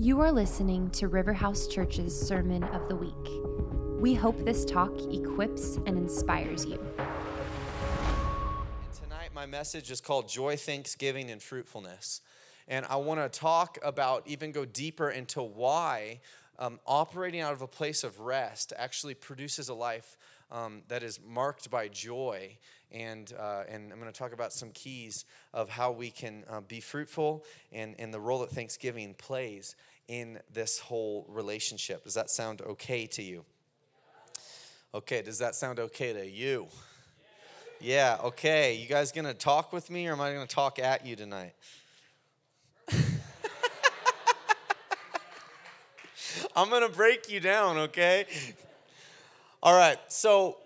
You are listening to Riverhouse Church's Sermon of the Week. We hope this talk equips and inspires you. And tonight, my message is called Joy, Thanksgiving, and Fruitfulness. And I want to talk about, even go deeper into why um, operating out of a place of rest actually produces a life um, that is marked by joy. And, uh, and I'm going to talk about some keys of how we can uh, be fruitful and, and the role that Thanksgiving plays in this whole relationship. Does that sound okay to you? Okay, does that sound okay to you? Yeah, okay. You guys gonna talk with me or am I gonna talk at you tonight? I'm gonna break you down, okay? All right, so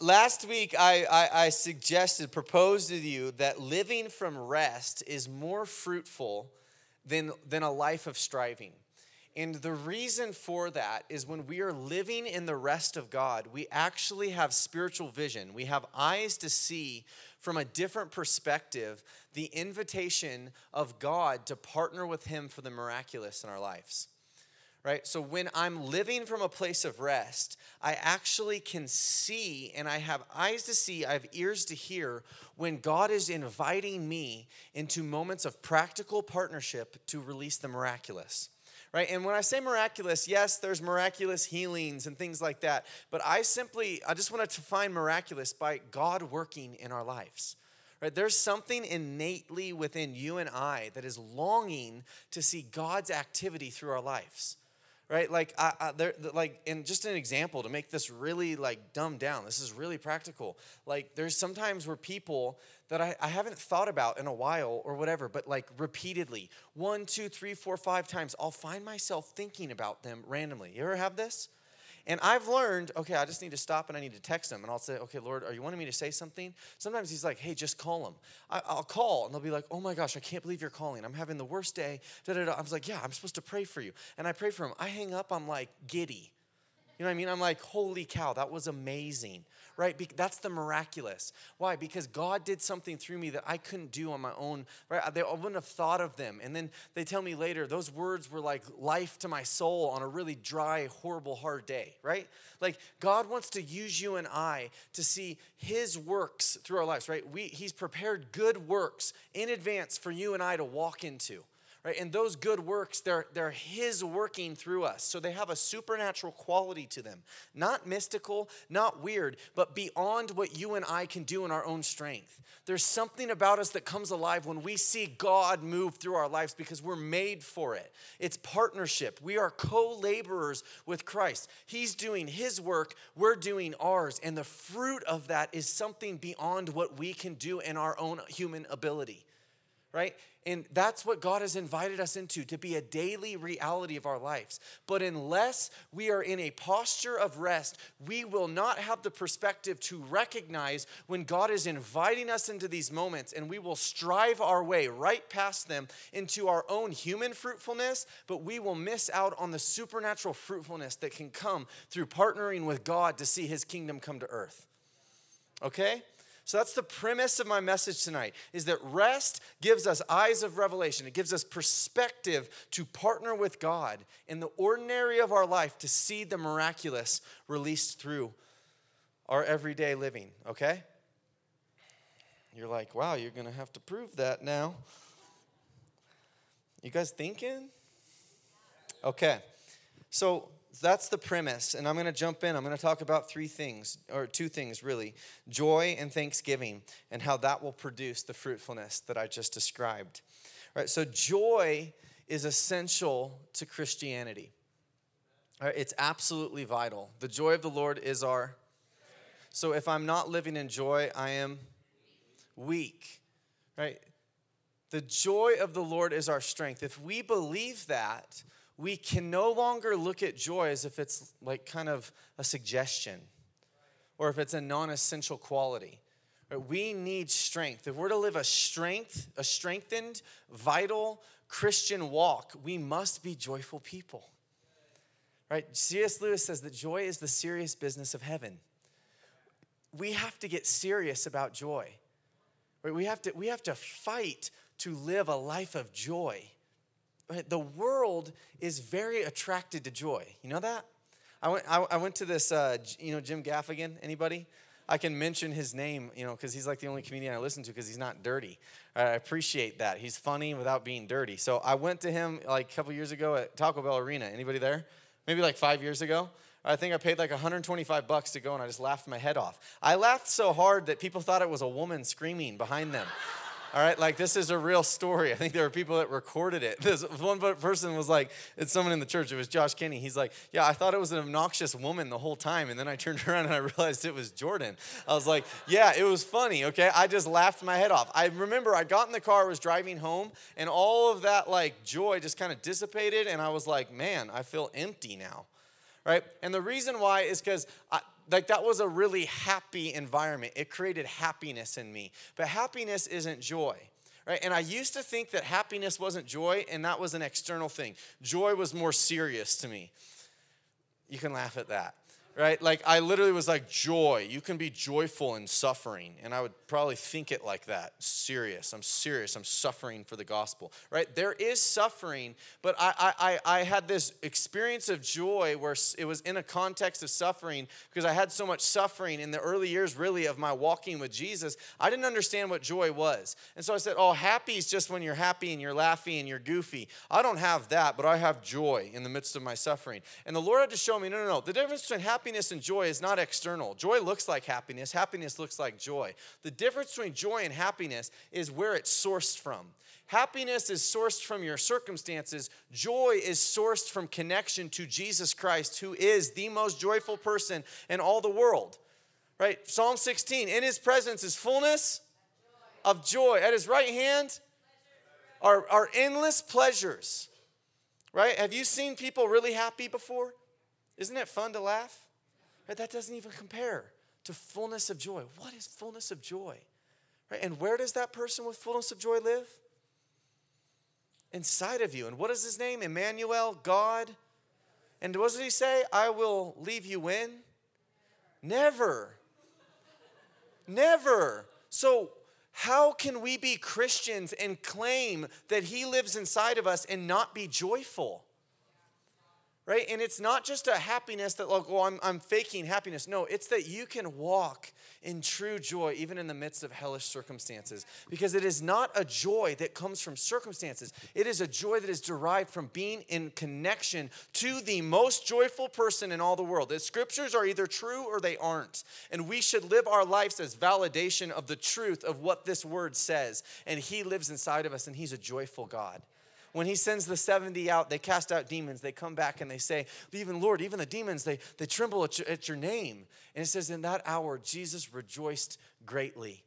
last week I, I, I, suggested, proposed to you that living from rest is more fruitful than, than a life of striving. And the reason for that is when we are living in the rest of God, we actually have spiritual vision. We have eyes to see from a different perspective the invitation of God to partner with Him for the miraculous in our lives. Right? So when I'm living from a place of rest, I actually can see and I have eyes to see, I have ears to hear when God is inviting me into moments of practical partnership to release the miraculous right? And when I say miraculous, yes, there's miraculous healings and things like that. But I simply, I just want to define miraculous by God working in our lives. Right? There's something innately within you and I that is longing to see God's activity through our lives right? Like I, I there like and just an example to make this really like dumbed down. This is really practical. Like there's sometimes where people that I, I haven't thought about in a while or whatever but like repeatedly one two three four five times i'll find myself thinking about them randomly. You ever have this and I've learned, okay, I just need to stop and I need to text him. And I'll say, okay, Lord, are you wanting me to say something? Sometimes he's like, hey, just call him. I, will call and they'll be like, oh my gosh, I can't believe you're calling. I'm having the worst day. Da, da, da. I was like, yeah, I'm supposed to pray for you. And I pray for him. I hang up, I'm like giddy. You know what I mean? I'm like, holy cow, that was amazing right? That's the miraculous. Why? Because God did something through me that I couldn't do on my own, right? I wouldn't have thought of them. And then they tell me later, those words were like life to my soul on a really dry, horrible, hard day, right? Like God wants to use you and I to see his works through our lives, right? We, he's prepared good works in advance for you and I to walk into right? And those good works, they're, they're His working through us. So they have a supernatural quality to them. Not mystical, not weird, but beyond what you and I can do in our own strength. There's something about us that comes alive when we see God move through our lives because we're made for it. It's partnership. We are co laborers with Christ. He's doing His work, we're doing ours. And the fruit of that is something beyond what we can do in our own human ability right? And that's what God has invited us into to be a daily reality of our lives. But unless we are in a posture of rest, we will not have the perspective to recognize when God is inviting us into these moments, and we will strive our way right past them into our own human fruitfulness, but we will miss out on the supernatural fruitfulness that can come through partnering with God to see his kingdom come to earth. Okay? So that's the premise of my message tonight is that rest gives us eyes of revelation. It gives us perspective to partner with God in the ordinary of our life to see the miraculous released through our everyday living, okay? You're like, "Wow, you're going to have to prove that now." You guys thinking? Okay. So that's the premise. And I'm going to jump in. I'm going to talk about three things, or two things really joy and thanksgiving, and how that will produce the fruitfulness that I just described. All right, so joy is essential to Christianity. All right, it's absolutely vital. The joy of the Lord is our. So if I'm not living in joy, I am weak. Right? The joy of the Lord is our strength. If we believe that, we can no longer look at joy as if it's like kind of a suggestion or if it's a non-essential quality. We need strength. If we're to live a strength, a strengthened, vital Christian walk, we must be joyful people. Right? C.S. Lewis says that joy is the serious business of heaven. We have to get serious about joy. Right? We have to we have to fight to live a life of joy. Right, the world is very attracted to joy. You know that? I went, I, I went to this, uh, you know, Jim Gaffigan. Anybody? I can mention his name, you know, because he's like the only comedian I listen to because he's not dirty. I appreciate that. He's funny without being dirty. So I went to him like a couple years ago at Taco Bell Arena. Anybody there? Maybe like five years ago. I think I paid like 125 bucks to go and I just laughed my head off. I laughed so hard that people thought it was a woman screaming behind them. All right, like this is a real story. I think there were people that recorded it. This one person was like, it's someone in the church. It was Josh Kenny. He's like, yeah, I thought it was an obnoxious woman the whole time, and then I turned around and I realized it was Jordan. I was like, yeah, it was funny. Okay, I just laughed my head off. I remember I got in the car, was driving home, and all of that like joy just kind of dissipated, and I was like, man, I feel empty now. Right, and the reason why is because like that was a really happy environment. It created happiness in me. But happiness isn't joy. Right? And I used to think that happiness wasn't joy and that was an external thing. Joy was more serious to me. You can laugh at that right? Like I literally was like, joy. You can be joyful in suffering. And I would probably think it like that. Serious. I'm serious. I'm suffering for the gospel, right? There is suffering, but I, I, I had this experience of joy where it was in a context of suffering because I had so much suffering in the early years, really, of my walking with Jesus. I didn't understand what joy was. And so I said, oh, happy is just when you're happy and you're laughing and you're goofy. I don't have that, but I have joy in the midst of my suffering. And the Lord had to show me, no, no, no. The difference between happy happiness and joy is not external. Joy looks like happiness, happiness looks like joy. The difference between joy and happiness is where it's sourced from. Happiness is sourced from your circumstances. Joy is sourced from connection to Jesus Christ, who is the most joyful person in all the world. Right? Psalm 16 In his presence is fullness of joy. At his right hand are, are endless pleasures. Right? Have you seen people really happy before? Isn't it fun to laugh? Right? That doesn't even compare to fullness of joy. What is fullness of joy? Right? And where does that person with fullness of joy live? Inside of you. And what is his name? Emmanuel, God. And what does he say? I will leave you in? Never. Never. So, how can we be Christians and claim that he lives inside of us and not be joyful? Right? And it's not just a happiness that, like, oh, I'm, I'm faking happiness. No, it's that you can walk in true joy even in the midst of hellish circumstances. Because it is not a joy that comes from circumstances, it is a joy that is derived from being in connection to the most joyful person in all the world. The scriptures are either true or they aren't. And we should live our lives as validation of the truth of what this word says. And He lives inside of us, and He's a joyful God when he sends the 70 out, they cast out demons. They come back and they say, Even Lord, even the demons, they, they tremble at your, at your name. And it says, In that hour, Jesus rejoiced greatly.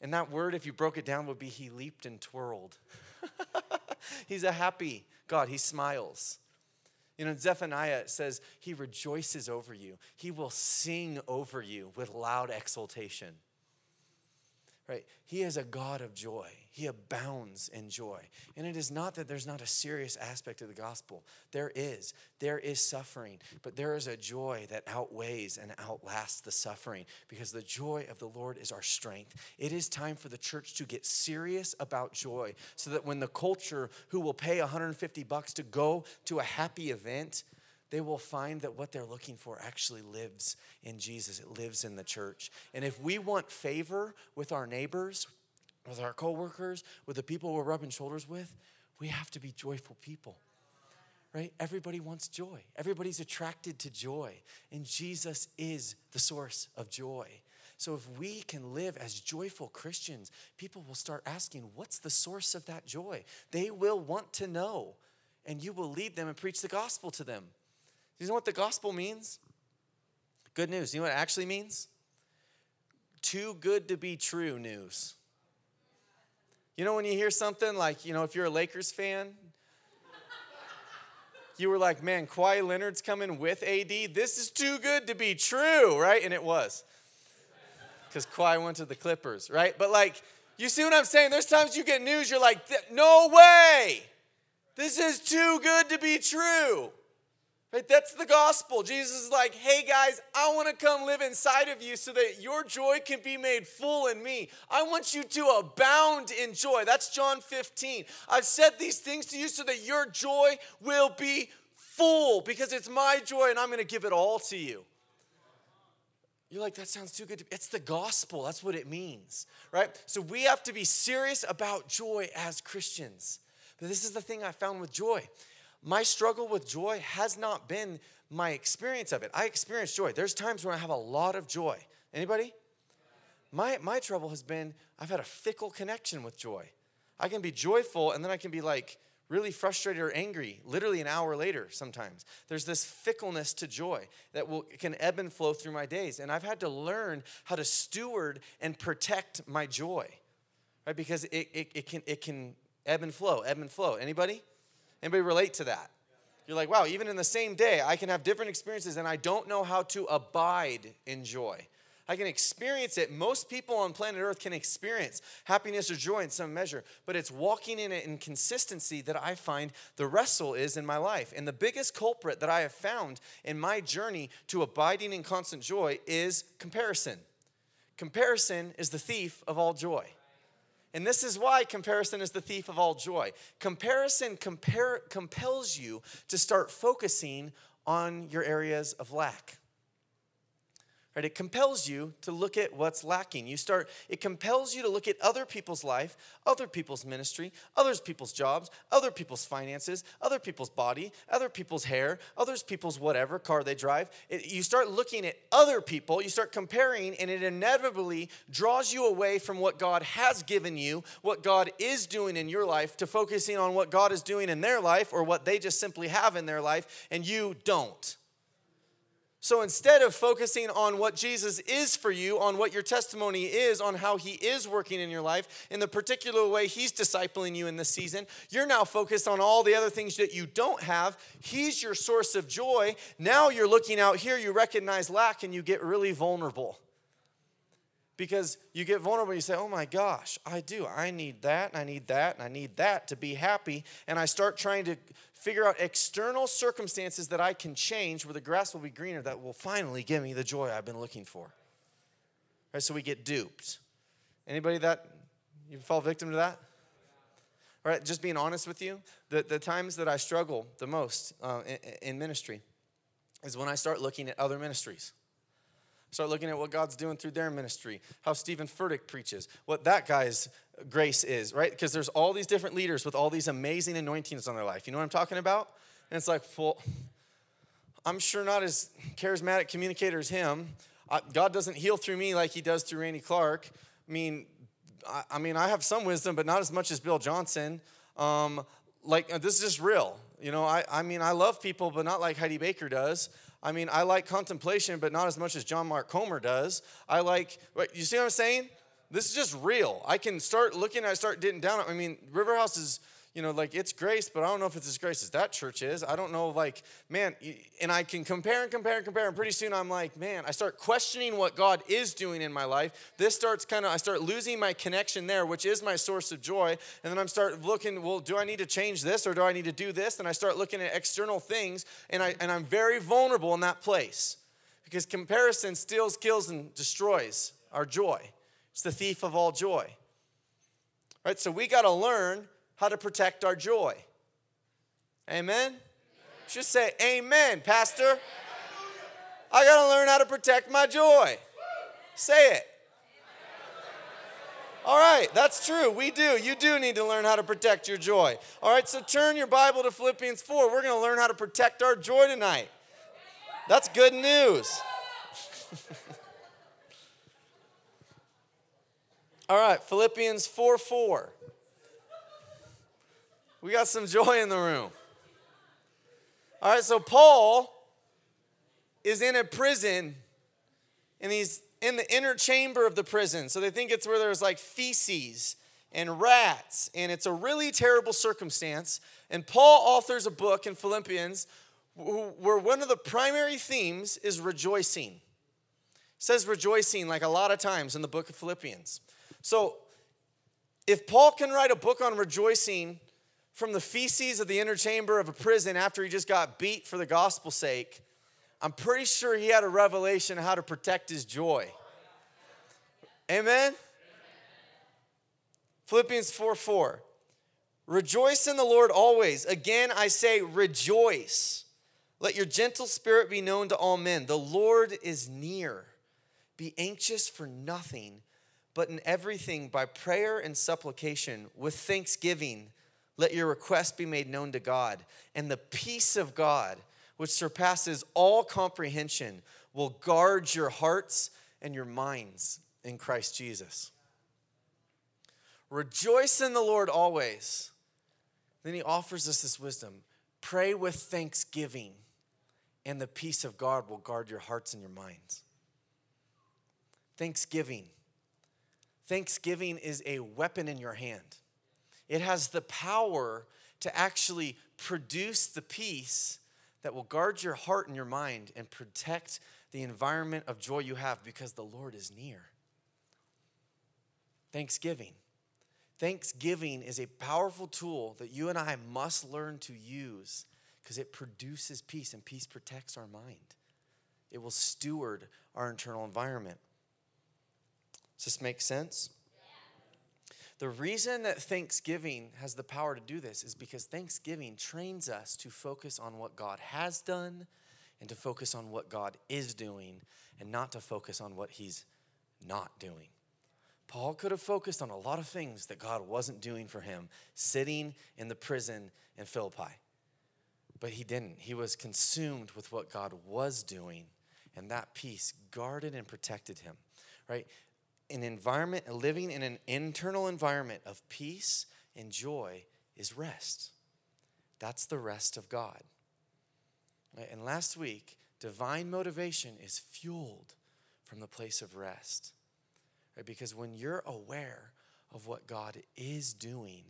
And that word, if you broke it down, would be he leaped and twirled. He's a happy God, he smiles. You know, Zephaniah says he rejoices over you, he will sing over you with loud exultation right? He is a God of joy. He abounds in joy. And it is not that there's not a serious aspect of the gospel. There is. There is suffering, but there is a joy that outweighs and outlasts the suffering because the joy of the Lord is our strength. It is time for the church to get serious about joy so that when the culture who will pay 150 bucks to go to a happy event, they will find that what they're looking for actually lives in Jesus. It lives in the church. And if we want favor with our neighbors, with our coworkers, with the people we're rubbing shoulders with, we have to be joyful people. Right? Everybody wants joy. Everybody's attracted to joy. And Jesus is the source of joy. So if we can live as joyful Christians, people will start asking, what's the source of that joy? They will want to know. And you will lead them and preach the gospel to them. Do You know what the gospel means? Good news. Do You know what it actually means? Too good to be true news. You know when you hear something like, you know, if you're a Lakers fan, you were like, man, Kawhi Leonard's coming with AD. This is too good to be true, right? And it was. Because Kawhi went to the Clippers, right? But like, you see what I'm saying? There's times you get news, you're like, no way. This is too good to be true. Right? That's the gospel. Jesus is like, hey guys, I want to come live inside of you so that your joy can be made full in me. I want you to abound in joy. That's John 15. I've said these things to you so that your joy will be full because it's my joy and I'm going to give it all to you. You're like, that sounds too good. To... It's the gospel. That's what it means, right? So we have to be serious about joy as Christians. But this is the thing I found with joy my struggle with joy has not been my experience of it. I experience joy. There's times when I have a lot of joy. Anybody? My, my trouble has been I've had a fickle connection with joy. I can be joyful and then I can be like really frustrated or angry literally an hour later sometimes. There's this fickleness to joy that will can ebb and flow through my days and I've had to learn how to steward and protect my joy. Right? Because it, it, it can it can ebb and flow, ebb and flow. Anybody? Anybody relate to that? You're like, wow, even in the same day, I can have different experiences and I don't know how to abide in joy. I can experience it. Most people on planet Earth can experience happiness or joy in some measure, but it's walking in it in consistency that I find the wrestle is in my life. And the biggest culprit that I have found in my journey to abiding in constant joy is comparison. Comparison is the thief of all joy. And this is why comparison is the thief of all joy. Comparison compare, compels you to start focusing on your areas of lack. Right? It compels you to look at what's lacking. You start, it compels you to look at other people's life, other people's ministry, other people's jobs, other people's finances, other people's body, other people's hair, other people's whatever car they drive. It, you start looking at other people, you start comparing, and it inevitably draws you away from what God has given you, what God is doing in your life, to focusing on what God is doing in their life or what they just simply have in their life, and you don't. So instead of focusing on what Jesus is for you, on what your testimony is, on how he is working in your life, in the particular way he's discipling you in this season, you're now focused on all the other things that you don't have. He's your source of joy. Now you're looking out here, you recognize lack, and you get really vulnerable. Because you get vulnerable, you say, Oh my gosh, I do. I need that, and I need that, and I need that to be happy. And I start trying to figure out external circumstances that I can change where the grass will be greener that will finally give me the joy I've been looking for. Right, so we get duped. Anybody that you fall victim to that? All right, just being honest with you, the, the times that I struggle the most uh, in, in ministry is when I start looking at other ministries. Start looking at what God's doing through their ministry, how Steven Furtick preaches, what that guy's grace is, right? Because there's all these different leaders with all these amazing anointings on their life. You know what I'm talking about? And it's like, well, I'm sure not as charismatic communicator as him. God doesn't heal through me like he does through Randy Clark. I mean, I, I mean, I have some wisdom, but not as much as Bill Johnson. Um, like, this is just real. You know, I, I mean, I love people, but not like Heidi Baker does. I mean, I like contemplation, but not as much as John Mark Comer does. I like, you see what I'm saying? This is just real. I can start looking, I start getting down. I mean, Riverhouse is, you know, like it's grace, but I don't know if it's as grace as that church is. I don't know, like, man, and I can compare and compare and compare, and pretty soon I'm like, man, I start questioning what God is doing in my life. This starts kind of, I start losing my connection there, which is my source of joy. And then I'm start looking, well, do I need to change this or do I need to do this? And I start looking at external things, and I and I'm very vulnerable in that place because comparison steals, kills, and destroys our joy. It's the thief of all joy. Right? So we got to learn how to protect our joy. Amen? Just say, Amen, Pastor. I got to learn how to protect my joy. Say it. All right, that's true. We do. You do need to learn how to protect your joy. All right, so turn your Bible to Philippians 4. We're going to learn how to protect our joy tonight. That's good news. All right, Philippians 4 4. We got some joy in the room. All right, so Paul is in a prison and he's in the inner chamber of the prison. So they think it's where there's like feces and rats, and it's a really terrible circumstance. And Paul authors a book in Philippians where one of the primary themes is rejoicing. It says rejoicing like a lot of times in the book of Philippians. So, if Paul can write a book on rejoicing, from the feces of the inner chamber of a prison after he just got beat for the gospel's sake, I'm pretty sure he had a revelation how to protect his joy. Amen? Philippians 4 4. Rejoice in the Lord always. Again, I say, rejoice. Let your gentle spirit be known to all men. The Lord is near. Be anxious for nothing, but in everything by prayer and supplication with thanksgiving. Let your request be made known to God. And the peace of God, which surpasses all comprehension, will guard your hearts and your minds in Christ Jesus. Rejoice in the Lord always. Then he offers us this wisdom pray with thanksgiving, and the peace of God will guard your hearts and your minds. Thanksgiving. Thanksgiving is a weapon in your hand. It has the power to actually produce the peace that will guard your heart and your mind and protect the environment of joy you have because the Lord is near. Thanksgiving. Thanksgiving is a powerful tool that you and I must learn to use because it produces peace and peace protects our mind. It will steward our internal environment. Does this make sense? The reason that Thanksgiving has the power to do this is because Thanksgiving trains us to focus on what God has done and to focus on what God is doing and not to focus on what He's not doing. Paul could have focused on a lot of things that God wasn't doing for him, sitting in the prison in Philippi. But he didn't. He was consumed with what God was doing, and that peace guarded and protected him, right? An environment, living in an internal environment of peace and joy is rest. That's the rest of God. And last week, divine motivation is fueled from the place of rest. Right? Because when you're aware of what God is doing,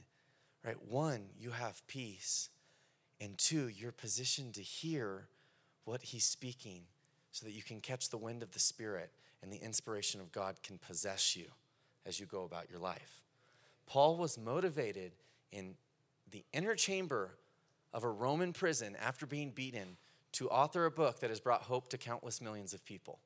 right? One, you have peace. And two, you're positioned to hear what he's speaking so that you can catch the wind of the Spirit and the inspiration of God can possess you as you go about your life. Paul was motivated in the inner chamber of a Roman prison after being beaten to author a book that has brought hope to countless millions of people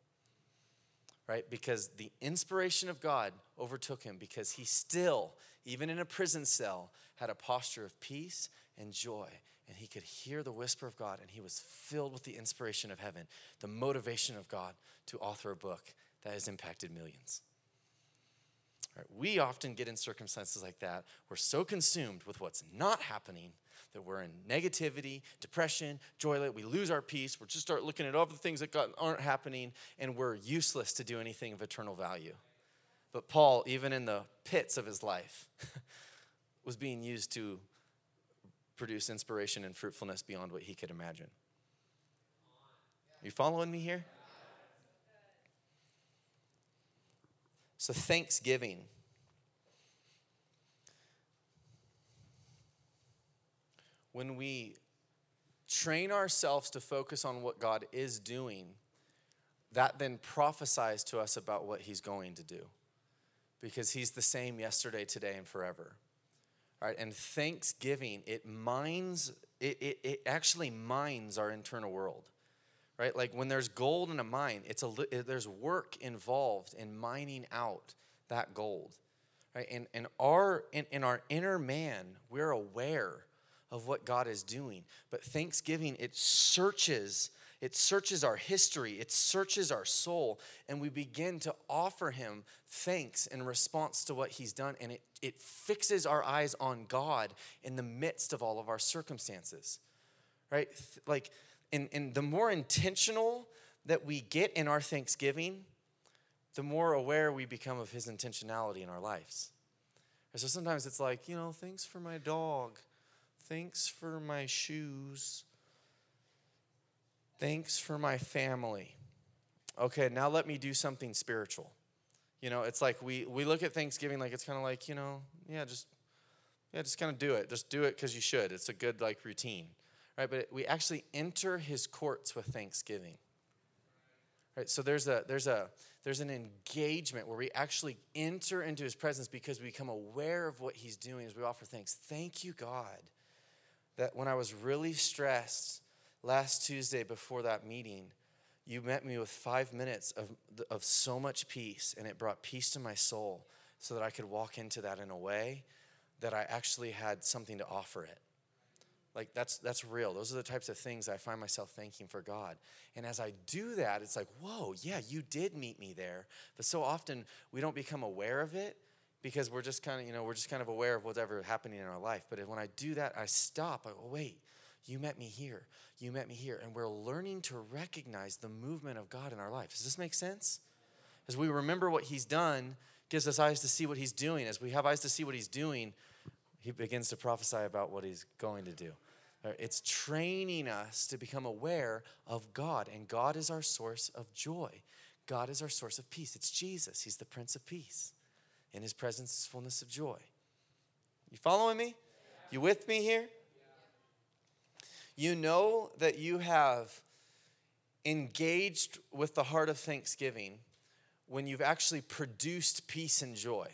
right? Because the inspiration of God overtook him because he still, even in a prison cell, had a posture of peace and joy. And he could hear the whisper of God, and he was filled with the inspiration of heaven, the motivation of God to author a book that has impacted millions. Right, we often get in circumstances like that. We're so consumed with what's not happening that we're in negativity, depression, joy. We lose our peace. We just start looking at all the things that got, aren't happening, and we're useless to do anything of eternal value. But Paul, even in the pits of his life, was being used to produce inspiration and fruitfulness beyond what he could imagine. You following me here? So, thanksgiving when we train ourselves to focus on what God is doing, that then prophesies to us about what He's going to do. Because He's the same yesterday, today, and forever. Right? And thanksgiving, it mines, it, it, it actually mines our internal world. Right? Like when there's gold in a mine, it's a, there's work involved in mining out that gold. Right? And, and our, in, in our inner man, we're aware of what God is doing. But thanksgiving, it searches, it searches our history, it searches our soul, and we begin to offer Him thanks in response to what He's done. And it, it fixes our eyes on God in the midst of all of our circumstances. Right? Like, and, and the more intentional that we get in our thanksgiving, the more aware we become of His intentionality in our lives. so sometimes it's like, you know, thanks for my dog. Thanks for my shoes. Thanks for my family. Okay, now let me do something spiritual. You know, it's like we we look at Thanksgiving like it's kind of like, you know, yeah, just yeah, just kind of do it. Just do it cuz you should. It's a good like routine. Right? But we actually enter his courts with thanksgiving. Right? So there's a there's a there's an engagement where we actually enter into his presence because we become aware of what he's doing as we offer thanks. Thank you, God that when I was really stressed last Tuesday before that meeting, you met me with five minutes of, of so much peace, and it brought peace to my soul so that I could walk into that in a way that I actually had something to offer it. Like that's that's real. Those are the types of things I find myself thanking for God. And as I do that, it's like, whoa, yeah, you did meet me there. But so often we don't become aware of it because we're just kind of, you know, we're just kind of aware of whatever happening in our life. But when I do that, I stop. I go, oh, wait, you met me here. You met me here. And we're learning to recognize the movement of God in our life. Does this make sense? As we remember what He's done, gives us eyes to see what He's doing. As we have eyes to see what He's doing, He begins to prophesy about what He's going to do. It's training us to become aware of God, and God is our source of joy. God is our source of peace. It's Jesus, He's the Prince of Peace. In His presence is fullness of joy. You following me? You with me here? You know that you have engaged with the heart of thanksgiving when you've actually produced peace and joy.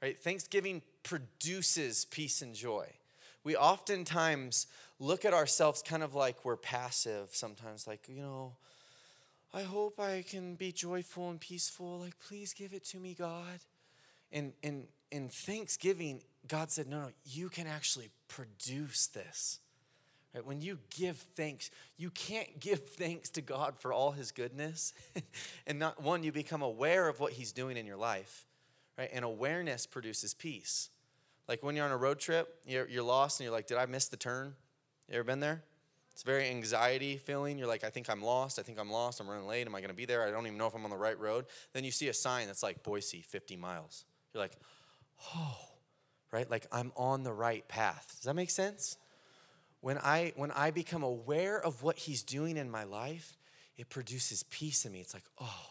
Right? Thanksgiving produces peace and joy we oftentimes look at ourselves kind of like we're passive sometimes, like, you know, I hope I can be joyful and peaceful. Like, please give it to me, God. And in, in Thanksgiving, God said, no, no, you can actually produce this. Right? When you give thanks, you can't give thanks to God for all his goodness. and not one, you become aware of what he's doing in your life. Right? And awareness produces peace. Like when you're on a road trip, you're, you're lost and you're like, did I miss the turn? You ever been there? It's very anxiety feeling. You're like, I think I'm lost. I think I'm lost. I'm running late. Am I going to be there? I don't even know if I'm on the right road. Then you see a sign that's like Boise, 50 miles. You're like, oh, right? Like I'm on the right path. Does that make sense? When I when I become aware of what he's doing in my life, it produces peace in me. It's like, oh,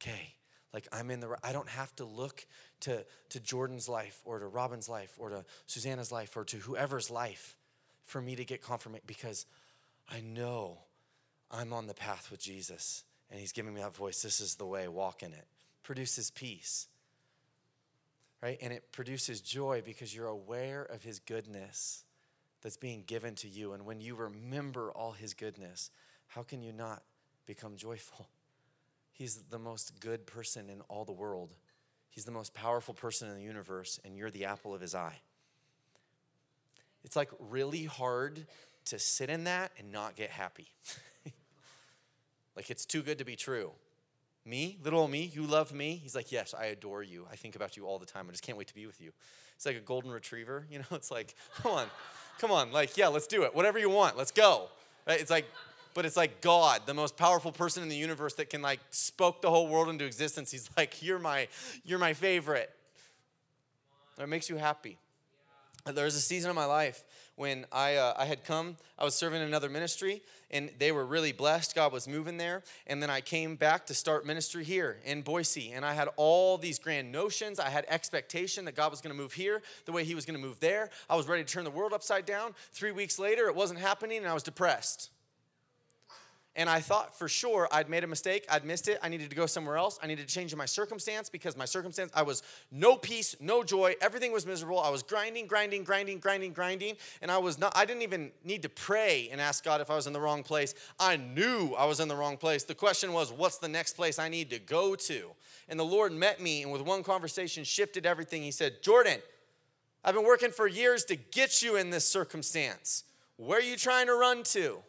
okay, like I'm in the I don't have to look to, to Jordan's life or to Robin's life or to Susanna's life or to whoever's life for me to get confirmation because I know I'm on the path with Jesus and he's giving me that voice. This is the way, walk in it. Produces peace. Right? And it produces joy because you're aware of his goodness that's being given to you. And when you remember all his goodness, how can you not become joyful? He's the most good person in all the world. He's the most powerful person in the universe, and you're the apple of his eye. It's like really hard to sit in that and not get happy. like it's too good to be true. Me, little old me, you love me. He's like, Yes, I adore you. I think about you all the time. I just can't wait to be with you. It's like a golden retriever, you know? It's like, come on, come on, like, yeah, let's do it. Whatever you want, let's go. Right? It's like but it's like God, the most powerful person in the universe that can like spoke the whole world into existence. He's like, you're my, you're my favorite. It makes you happy. There was a season of my life when I, uh, I had come, I was serving in another ministry, and they were really blessed. God was moving there. And then I came back to start ministry here in Boise. And I had all these grand notions. I had expectation that God was going to move here the way He was going to move there. I was ready to turn the world upside down. Three weeks later, it wasn't happening, and I was depressed and I thought for sure I'd made a mistake, I'd missed it, I needed to go somewhere else, I needed to change my circumstance because my circumstance, I was no peace, no joy, everything was miserable. I was grinding, grinding, grinding, grinding, grinding, and I was not, I didn't even need to pray and ask God if I was in the wrong place. I knew I was in the wrong place. The question was, what's the next place I need to go to? And the Lord met me and with one conversation shifted everything. He said, Jordan, I've been working for years to get you in this circumstance. Where are you trying to run to?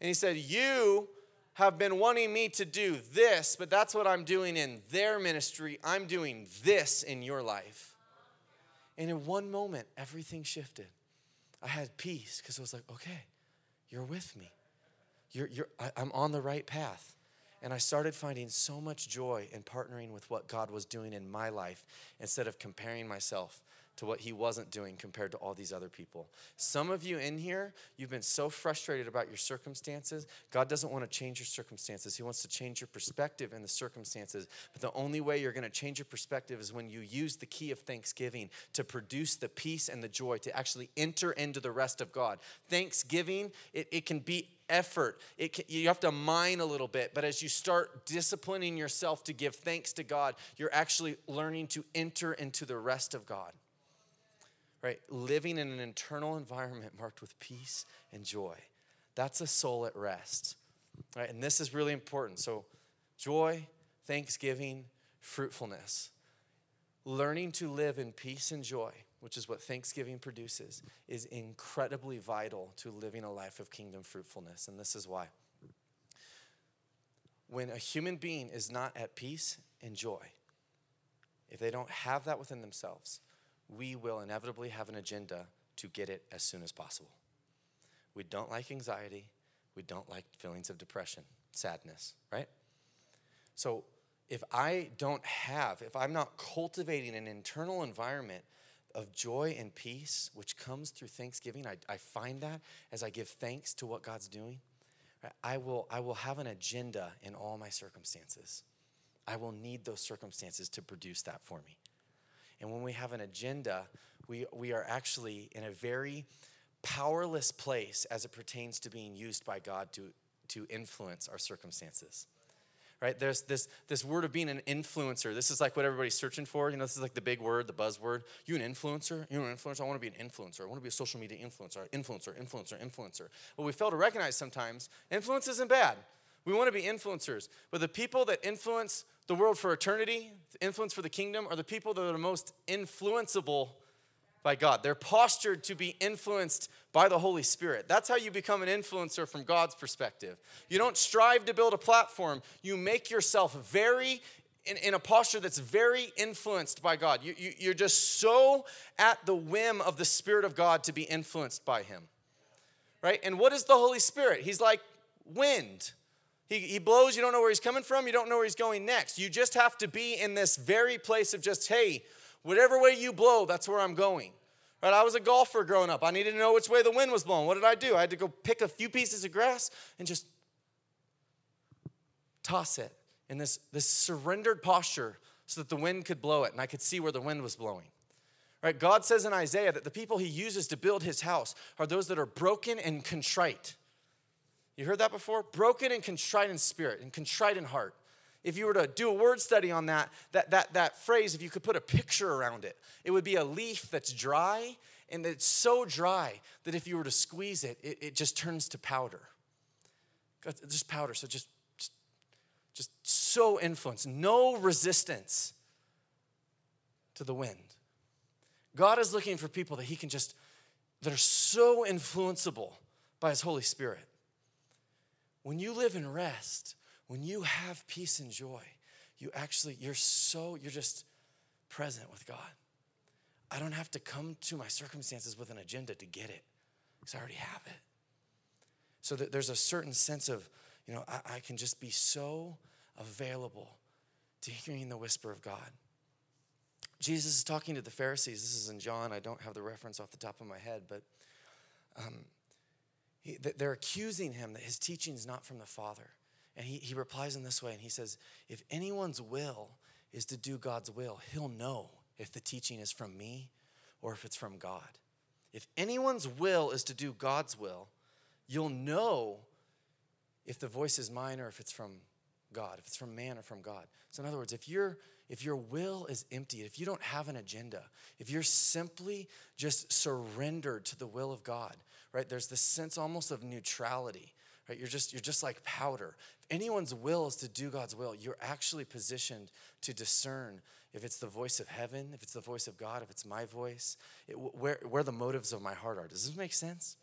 And he said, You have been wanting me to do this, but that's what I'm doing in their ministry. I'm doing this in your life. And in one moment, everything shifted. I had peace because I was like, okay, you're with me. You're, you're, I, I'm on the right path. And I started finding so much joy in partnering with what God was doing in my life instead of comparing myself to what he wasn't doing compared to all these other people. Some of you in here, you've been so frustrated about your circumstances. God doesn't want to change your circumstances, He wants to change your perspective in the circumstances. But the only way you're going to change your perspective is when you use the key of thanksgiving to produce the peace and the joy to actually enter into the rest of God. Thanksgiving, it, it can be effort. Can, you have to mine a little bit, but as you start disciplining yourself to give thanks to God, you're actually learning to enter into the rest of God right? Living in an internal environment marked with peace and joy. That's a soul at rest, right? And this is really important. So, joy, thanksgiving, fruitfulness. Learning to live in peace and joy, which is what Thanksgiving produces, is incredibly vital to living a life of kingdom fruitfulness. And this is why. When a human being is not at peace and joy, if they don't have that within themselves, we will inevitably have an agenda to get it as soon as possible. We don't like anxiety. We don't like feelings of depression, sadness, right? So if I don't have, if I'm not cultivating an internal environment of joy and peace, which comes through thanksgiving, I, I find that as I give thanks to what God's doing, I will, I will have an agenda in all my circumstances. I will need those circumstances to produce that for me. And when we have an agenda, we, we are actually in a very powerless place as it pertains to being used by God to, to influence our circumstances right? There's this, this word of being an influencer. This is like what everybody's searching for. You know, this is like the big word, the buzzword. You an influencer? You an influencer? I want to be an influencer. I want to be a social media influencer. Influencer, influencer, influencer. What we fail to recognize sometimes, influence isn't bad. We want to be influencers. But the people that influence the world for eternity, the influence for the kingdom, are the people that are most influenceable by God. They're postured to be influenced by the Holy Spirit. That's how you become an influencer from God's perspective. You don't strive to build a platform, you make yourself very in, in, a posture that's very influenced by God. You, you, you're just so at the whim of the Spirit of God to be influenced by Him. Right? And what is the Holy Spirit? He's like wind. He, he blows, you don't know where he's coming from, you don't know where he's going next. You just have to be in this very place of just, hey, whatever way you blow, that's where I'm going. Right? I was a golfer growing up. I needed to know which way the wind was blowing. What did I do? I had to go pick a few pieces of grass and just toss it in this, this surrendered posture so that the wind could blow it and I could see where the wind was blowing. Right? God says in Isaiah that the people he uses to build his house are those that are broken and contrite. You heard that before? Broken and contrite in spirit and contrite in heart if you were to do a word study on that, that, that, that phrase, if you could put a picture around it, it would be a leaf that's dry and it's so dry that if you were to squeeze it, it, it just turns to powder. Just powder, so just, just, just so influenced, no resistance to the wind. God is looking for people that He can just, that are so influenceable by His Holy Spirit. When you live in rest, when you have peace and joy, you actually, you're so, you're just present with God. I don't have to come to my circumstances with an agenda to get it because I already have it. So that there's a certain sense of, you know, I, I can just be so available to hearing the whisper of God. Jesus is talking to the Pharisees. This is in John. I don't have the reference off the top of my head, but um, he, they're accusing him that his teaching is not from the Father. And he, he replies in this way, and he says, If anyone's will is to do God's will, he'll know if the teaching is from me or if it's from God. If anyone's will is to do God's will, you'll know if the voice is mine or if it's from God, if it's from man or from God. So in other words, if your if your will is empty, if you don't have an agenda, if you're simply just surrendered to the will of God, right? There's this sense almost of neutrality right? You're just you're just like powder. If anyone's will is to do god's will you're actually positioned to discern if it's the voice of heaven if it's the voice of god if it's my voice. It, where, where the motives of my heart are. Does this make sense?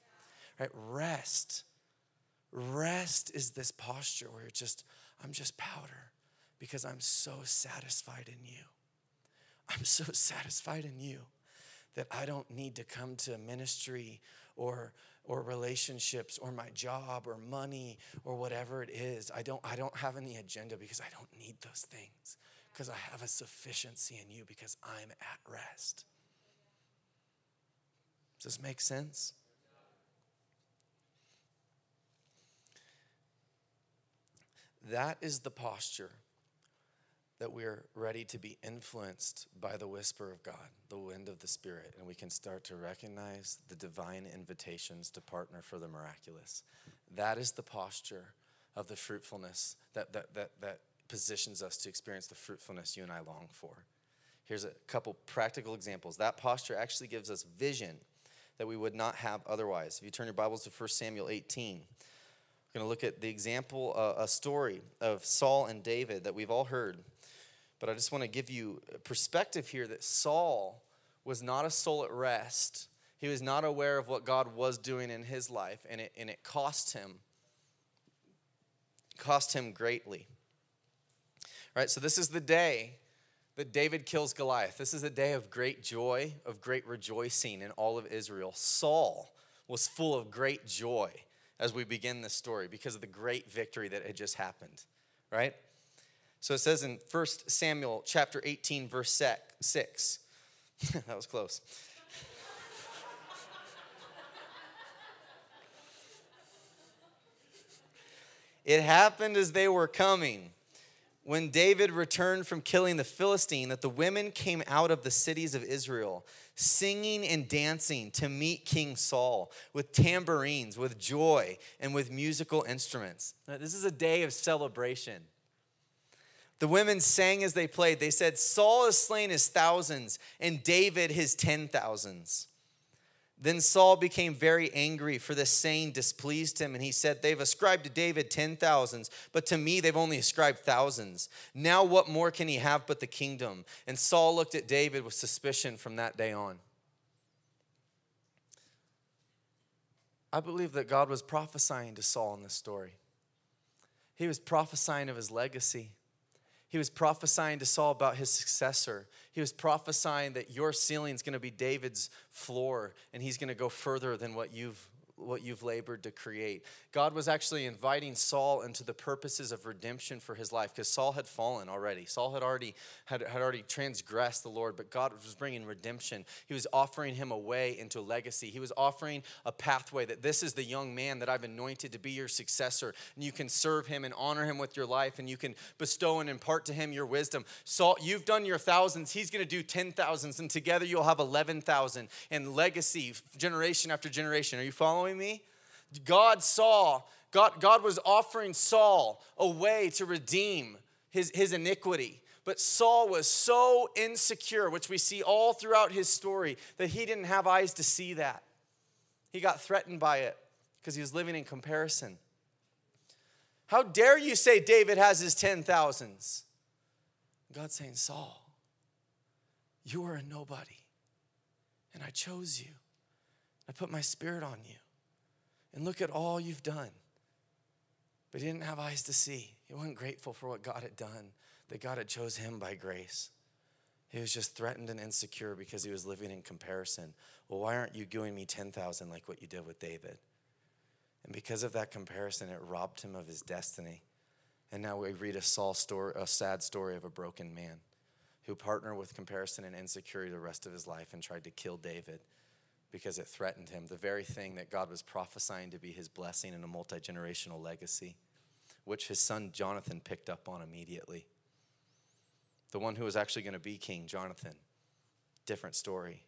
Right? Rest. Rest is this posture where you're just i'm just powder because i'm so satisfied in you. I'm so satisfied in you that i don't need to come to ministry or or relationships or my job or money or whatever it is. I don't, I don't have any agenda because I don't need those things because I have a sufficiency in you because I'm at rest. Does this make sense? That is the posture that we're ready to be influenced by the whisper of God, the wind of the Spirit, and we can start to recognize the divine invitations to partner for the miraculous. That is the posture of the fruitfulness that, that, that, that positions us to experience the fruitfulness you and I long for. Here's a couple practical examples. That posture actually gives us vision that we would not have otherwise. If you turn your Bibles to 1 Samuel 18, we're going to look at the example, uh, a story of Saul and David that we've all heard. But I just want to give you perspective here that Saul was not a soul at rest. He was not aware of what God was doing in his life, and it, and it cost him cost him greatly. All right, so this is the day that David kills Goliath. This is a day of great joy, of great rejoicing in all of Israel. Saul was full of great joy as we begin this story because of the great victory that had just happened, right? So it says in 1 Samuel chapter 18 verse 6. that was close. it happened as they were coming when David returned from killing the Philistine that the women came out of the cities of Israel, singing and dancing to meet King Saul with tambourines, with joy, and with musical instruments. Now, this is a day of celebration. The women sang as they played. They said, Saul has slain his thousands, and David his ten thousands. Then Saul became very angry, for this saying displeased him, and he said, They've ascribed to David ten thousands, but to me they've only ascribed thousands. Now what more can he have but the kingdom? And Saul looked at David with suspicion from that day on. I believe that God was prophesying to Saul in this story. He was prophesying of his legacy. He was prophesying to Saul about his successor. He was prophesying that your ceiling is going to be David's floor and he's going to go further than what you've what you've labored to create. God was actually inviting Saul into the purposes of redemption for his life because Saul had fallen already. Saul had already had, had already transgressed the Lord, but God was bringing redemption. He was offering him a way into a legacy. He was offering a pathway that this is the young man that I've anointed to be your successor, and you can serve him and honor him with your life, and you can bestow and impart to him your wisdom. Saul, you've done your thousands. He's going to do ten thousands, and together you'll have eleven thousand, and legacy generation after generation. Are you following? Following me? God saw, God, God was offering Saul a way to redeem his, his iniquity. But Saul was so insecure, which we see all throughout his story, that he didn't have eyes to see that. He got threatened by it because he was living in comparison. How dare you say David has his ten thousands? God's saying, Saul, you are a nobody, and I chose you. I put my spirit on you and look at all you've done. But he didn't have eyes to see. He wasn't grateful for what God had done, that God had chose him by grace. He was just threatened and insecure because he was living in comparison. Well, why aren't you giving me 10,000 like what you did with David? And because of that comparison, it robbed him of his destiny. And now we read a Saul story, a sad story of a broken man who partnered with comparison and insecurity the rest of his life and tried to kill David because it threatened him, the very thing that God was prophesying to be his blessing and a multi generational legacy, which his son Jonathan picked up on immediately. The one who was actually going to be king, Jonathan. Different story.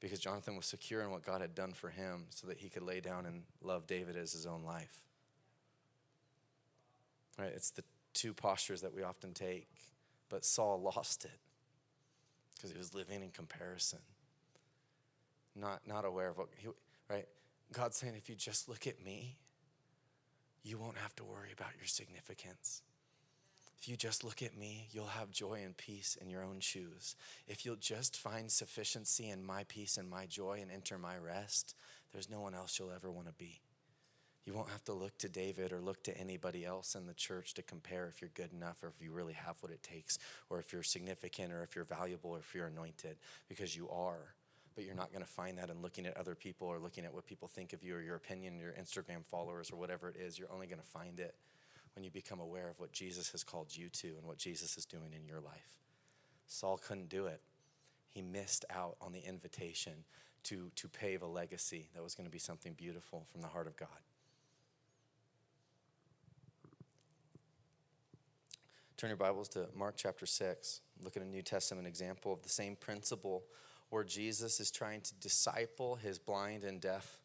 Because Jonathan was secure in what God had done for him so that he could lay down and love David as his own life. Right? It's the two postures that we often take, but Saul lost it because he was living in comparison not, not aware of what, he, right? God's saying, if you just look at me, you won't have to worry about your significance. If you just look at me, you'll have joy and peace in your own shoes. If you'll just find sufficiency in my peace and my joy and enter my rest, there's no one else you'll ever want to be. You won't have to look to David or look to anybody else in the church to compare if you're good enough or if you really have what it takes or if you're significant or if you're valuable or if you're anointed because you are but you're not going to find that in looking at other people or looking at what people think of you or your opinion, your Instagram followers or whatever it is. You're only going to find it when you become aware of what Jesus has called you to and what Jesus is doing in your life. Saul couldn't do it. He missed out on the invitation to, to pave a legacy that was going to be something beautiful from the heart of God. Turn your Bibles to Mark chapter 6. Look at a New Testament example of the same principle where Jesus is trying to disciple his blind and deaf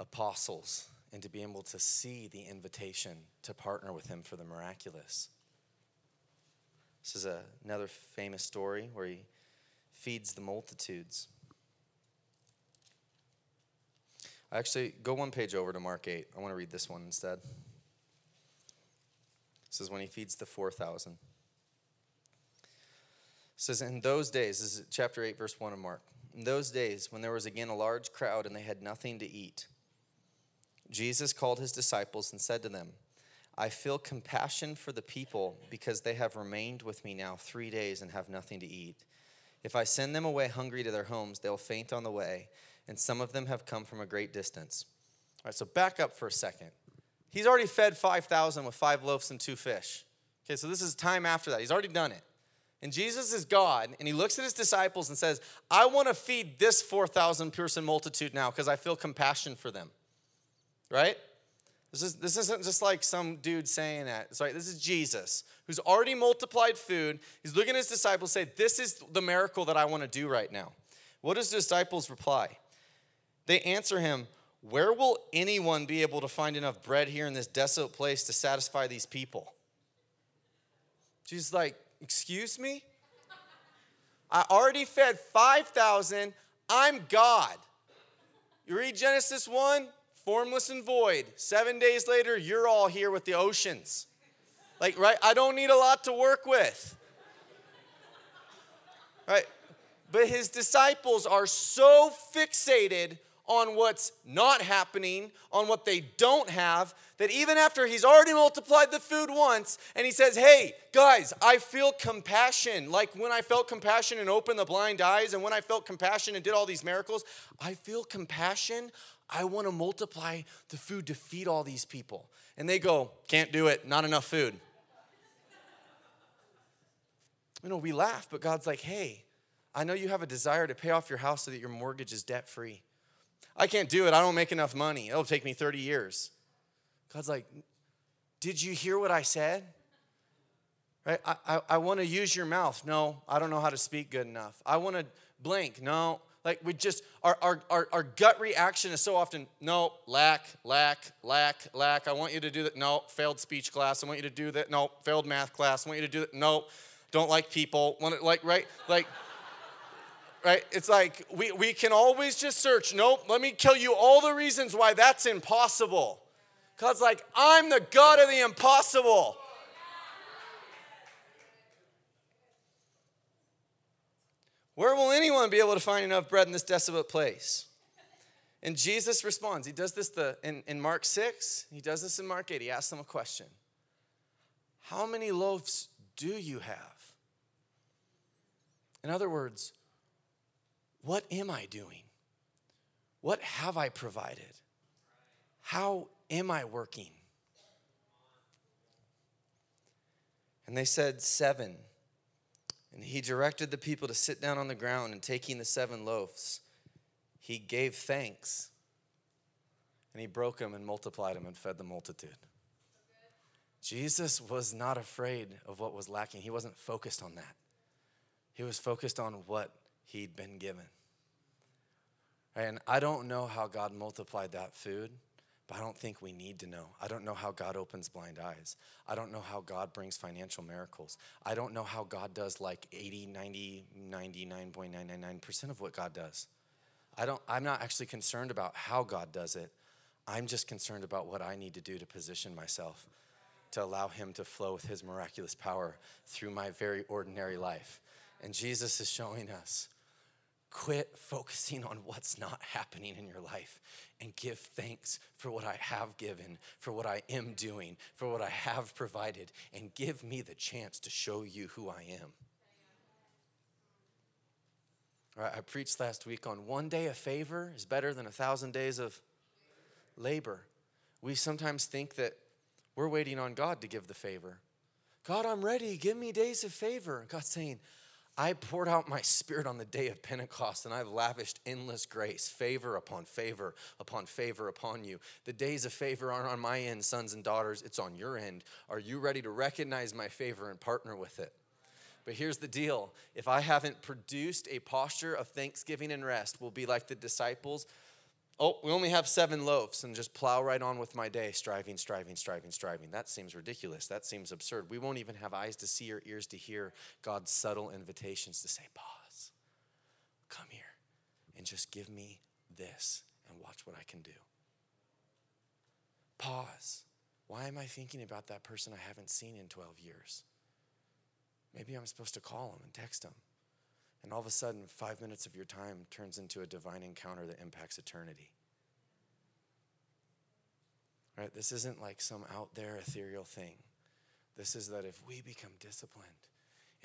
apostles and to be able to see the invitation to partner with him for the miraculous. This is a, another famous story where he feeds the multitudes. Actually, go one page over to Mark 8. I want to read this one instead. This is when he feeds the 4,000. Says, In those days, this is chapter 8, verse 1 of Mark. In those days, when there was again a large crowd and they had nothing to eat, Jesus called his disciples and said to them, I feel compassion for the people because they have remained with me now three days and have nothing to eat. If I send them away hungry to their homes, they'll faint on the way, and some of them have come from a great distance. All right, so back up for a second. He's already fed 5,000 with five loaves and two fish. Okay, so this is time after that. He's already done it. And Jesus is God, and he looks at his disciples and says, I want to feed this 4,000 person multitude now because I feel compassion for them. Right? This, is, this isn't just like some dude saying that. Sorry, this is Jesus who's already multiplied food. He's looking at his disciples say, This is the miracle that I want to do right now. What does the disciples reply? They answer him, Where will anyone be able to find enough bread here in this desolate place to satisfy these people? Jesus like, Excuse me? I already fed 5,000. I'm God. You read Genesis 1, formless and void. Seven days later, you're all here with the oceans. Like, right? I don't need a lot to work with. Right? But his disciples are so fixated on what's not happening, on what they don't have, that even after he's already multiplied the food once and he says, Hey, guys, I feel compassion. Like when I felt compassion and opened the blind eyes, and when I felt compassion and did all these miracles, I feel compassion. I want to multiply the food to feed all these people. And they go, Can't do it, not enough food. You know, we laugh, but God's like, Hey, I know you have a desire to pay off your house so that your mortgage is debt free. I can't do it. I don't make enough money. It'll take me 30 years. God's like, Did you hear what I said? Right? I, I, I want to use your mouth. No, I don't know how to speak good enough. I want to blink. No, like we just, our, our, our, our gut reaction is so often, no, lack, lack, lack, lack. I want you to do that. No, failed speech class. I want you to do that. No, failed math class. I want you to do that. No, don't like people. Want it like, right? Like, right? It's like we, we can always just search. Nope, let me kill you all the reasons why that's impossible. God's like, I'm the God of the impossible. Where will anyone be able to find enough bread in this desolate place? And Jesus responds. He does this the, in, in Mark 6, he does this in Mark 8. He asks them a question How many loaves do you have? In other words, what am I doing? What have I provided? How am I working? And they said, Seven. And he directed the people to sit down on the ground, and taking the seven loaves, he gave thanks. And he broke them and multiplied them and fed the multitude. Jesus was not afraid of what was lacking. He wasn't focused on that. He was focused on what he'd been given. And I don't know how God multiplied that food. But I don't think we need to know. I don't know how God opens blind eyes. I don't know how God brings financial miracles. I don't know how God does like 80, 90, 99.999% of what God does. I don't I'm not actually concerned about how God does it. I'm just concerned about what I need to do to position myself to allow him to flow with his miraculous power through my very ordinary life. And Jesus is showing us quit focusing on what's not happening in your life and give thanks for what I have given, for what I am doing, for what I have provided, and give me the chance to show you who I am. I preached last week on one day of favor is better than a thousand days of labor. We sometimes think that we're waiting on God to give the favor. God, I'm ready. Give me days of favor. God's saying, I poured out my spirit on the day of Pentecost and I've lavished endless grace, favor upon favor upon favor upon you. The days of favor aren't on my end, sons and daughters, it's on your end. Are you ready to recognize my favor and partner with it? But here's the deal if I haven't produced a posture of thanksgiving and rest, we'll be like the disciples Oh, we only have seven loaves and just plow right on with my day, striving, striving, striving, striving. That seems ridiculous. That seems absurd. We won't even have eyes to see or ears to hear God's subtle invitations to say, pause, come here, and just give me this and watch what I can do. Pause. Why am I thinking about that person I haven't seen in 12 years? Maybe I'm supposed to call him and text him. And all of a sudden, five minutes of your time turns into a divine encounter that impacts eternity. Right? This isn't like some out there ethereal thing. This is that if we become disciplined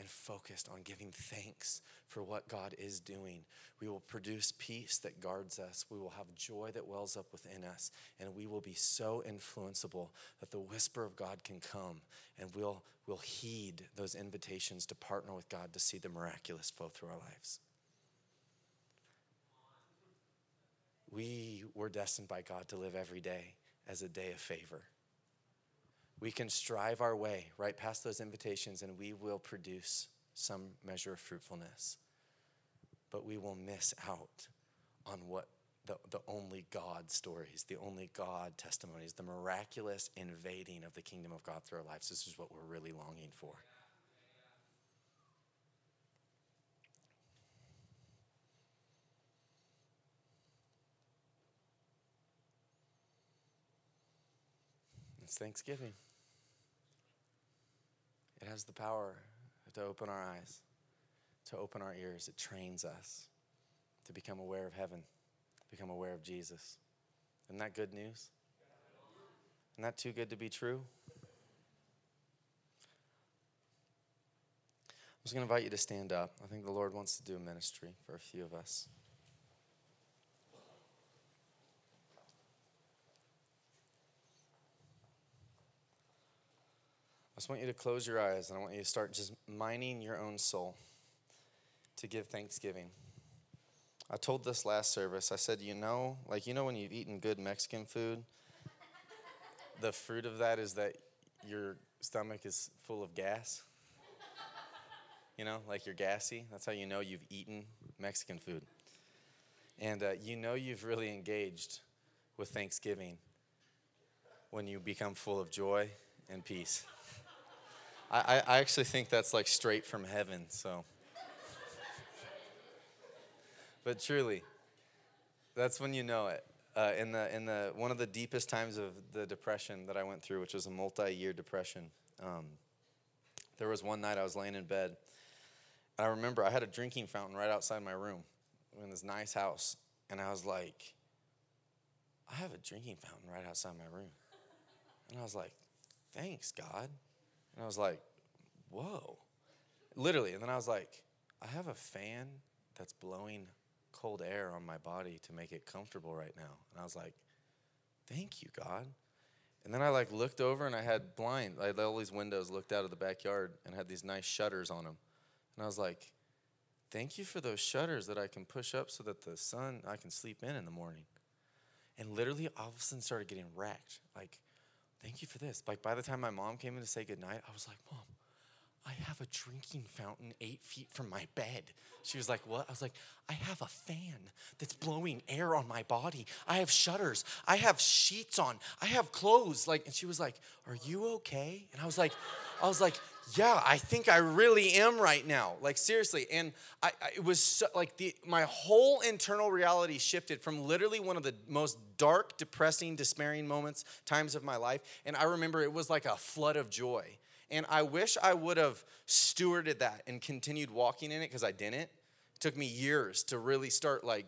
and focused on giving thanks for what God is doing, we will produce peace that guards us. We will have joy that wells up within us, and we will be so influenceable that the whisper of God can come, and we'll, we'll heed those invitations to partner with God to see the miraculous flow through our lives. We were destined by God to live every day as a day of favor. We can strive our way right past those invitations and we will produce some measure of fruitfulness. But we will miss out on what the, the only God stories, the only God testimonies, the miraculous invading of the kingdom of God through our lives. This is what we're really longing for. It's Thanksgiving. It has the power to open our eyes, to open our ears. It trains us to become aware of heaven, become aware of Jesus. Isn't that good news? Isn't that too good to be true? I'm just going to invite you to stand up. I think the Lord wants to do a ministry for a few of us. Just want you to close your eyes and I want you to start just mining your own soul to give thanksgiving. I told this last service, I said, you know, like, you know, when you've eaten good Mexican food, the fruit of that is that your stomach is full of gas. You know, like you're gassy. That's how you know you've eaten Mexican food. And uh, you know you've really engaged with Thanksgiving when you become full of joy and peace. I, I actually think that's like straight from heaven, so. but truly, that's when you know it. Uh, in the in the one of the deepest times of the depression that I went through, which was a multi-year depression, um, there was one night I was laying in bed, and I remember I had a drinking fountain right outside my room, in this nice house, and I was like, I have a drinking fountain right outside my room, and I was like, thanks God. And I was like, whoa. Literally. And then I was like, I have a fan that's blowing cold air on my body to make it comfortable right now. And I was like, thank you, God. And then I like looked over and I had blind, I had all these windows looked out of the backyard and had these nice shutters on them. And I was like, thank you for those shutters that I can push up so that the sun, I can sleep in in the morning. And literally all of a sudden started getting wrecked. Like, thank you for this. Like by the time my mom came in to say goodnight, I was like, Mom, I have a drinking fountain eight feet from my bed. She was like, What? I was like, I have a fan that's blowing air on my body. I have shutters. I have sheets on. I have clothes. Like, and she was like, Are you okay? And I was like, I was like, yeah, I think I really am right now. Like seriously, and I, I it was so, like the my whole internal reality shifted from literally one of the most dark, depressing, despairing moments, times of my life, and I remember it was like a flood of joy. And I wish I would have stewarded that and continued walking in it because I didn't. It took me years to really start like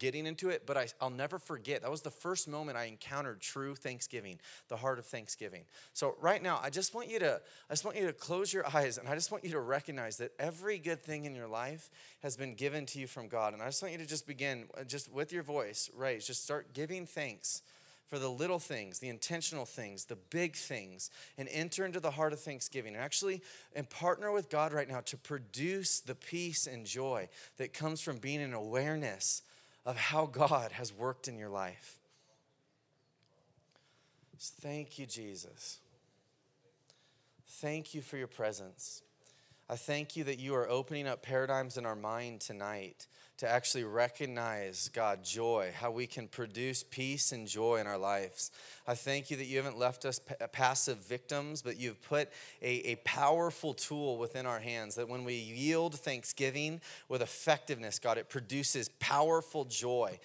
getting into it, but I, will never forget. That was the first moment I encountered true Thanksgiving, the heart of Thanksgiving. So right now, I just want you to, I just want you to close your eyes, and I just want you to recognize that every good thing in your life has been given to you from God. And I just want you to just begin, uh, just with your voice, right? Just start giving thanks for the little things, the intentional things, the big things, and enter into the heart of thanksgiving. And actually, and partner with God right now to produce the peace and joy that comes from being in awareness of how God has worked in your life. Thank you, Jesus. Thank you for your presence. I thank you that you are opening up paradigms in our mind tonight to actually recognize, God, joy, how we can produce peace and joy in our lives. I thank you that you haven't left us p- passive victims, but you've put a, a powerful tool within our hands that when we yield thanksgiving with effectiveness, God, it produces powerful joy.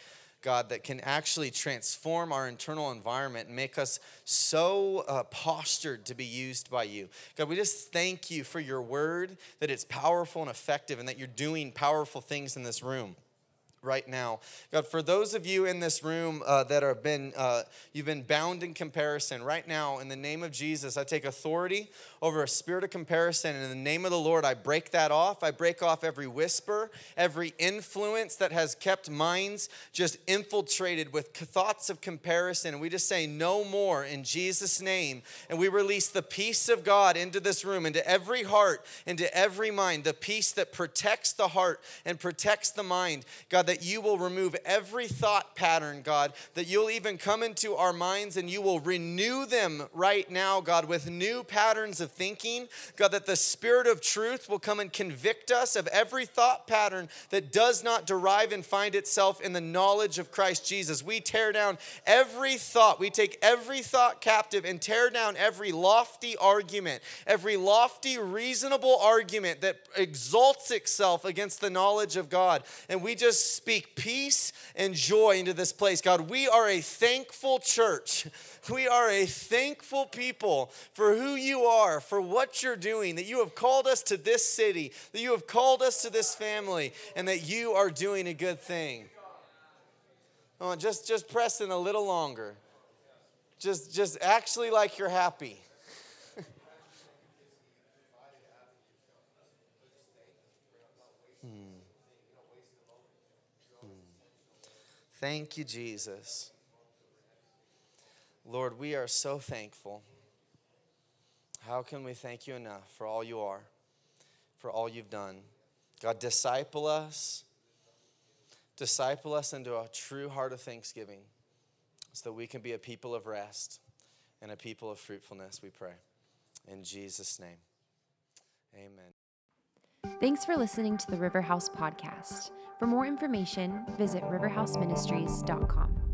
God, that can actually transform our internal environment and make us so uh, postured to be used by you. God, we just thank you for your word, that it's powerful and effective, and that you're doing powerful things in this room right now. God, for those of you in this room uh, that have been, uh, you've been bound in comparison, right now, in the name of Jesus, I take authority over a spirit of comparison. And in the name of the Lord, I break that off. I break off every whisper, every influence that has kept minds just infiltrated with thoughts of comparison. And we just say, no more in Jesus' name. And we release the peace of God into this room, into every heart, into every mind, the peace that protects the heart and protects the mind. God, that you will remove every thought pattern, God, that you'll even come into our minds and you will renew them right now, God, with new patterns of thinking. God, that the Spirit of truth will come and convict us of every thought pattern that does not derive and find itself in the knowledge of Christ Jesus. We tear down every thought, we take every thought captive and tear down every lofty argument, every lofty, reasonable argument that exalts itself against the knowledge of God. And we just speak peace and joy into this place. God, we are a thankful church. We are a thankful people for who you are, for what you're doing, that you have called us to this city, that you have called us to this family, and that you are doing a good thing. Just, just press in a little longer. Just, just actually like you're happy. Thank you, Jesus. Lord, we are so thankful. How can we thank you enough for all you are, for all you've done? God, disciple us. Disciple us into a true heart of thanksgiving so that we can be a people of rest and a people of fruitfulness, we pray. In Jesus' name, amen. Thanks for listening to the River House podcast. For more information, visit riverhouseministries.com.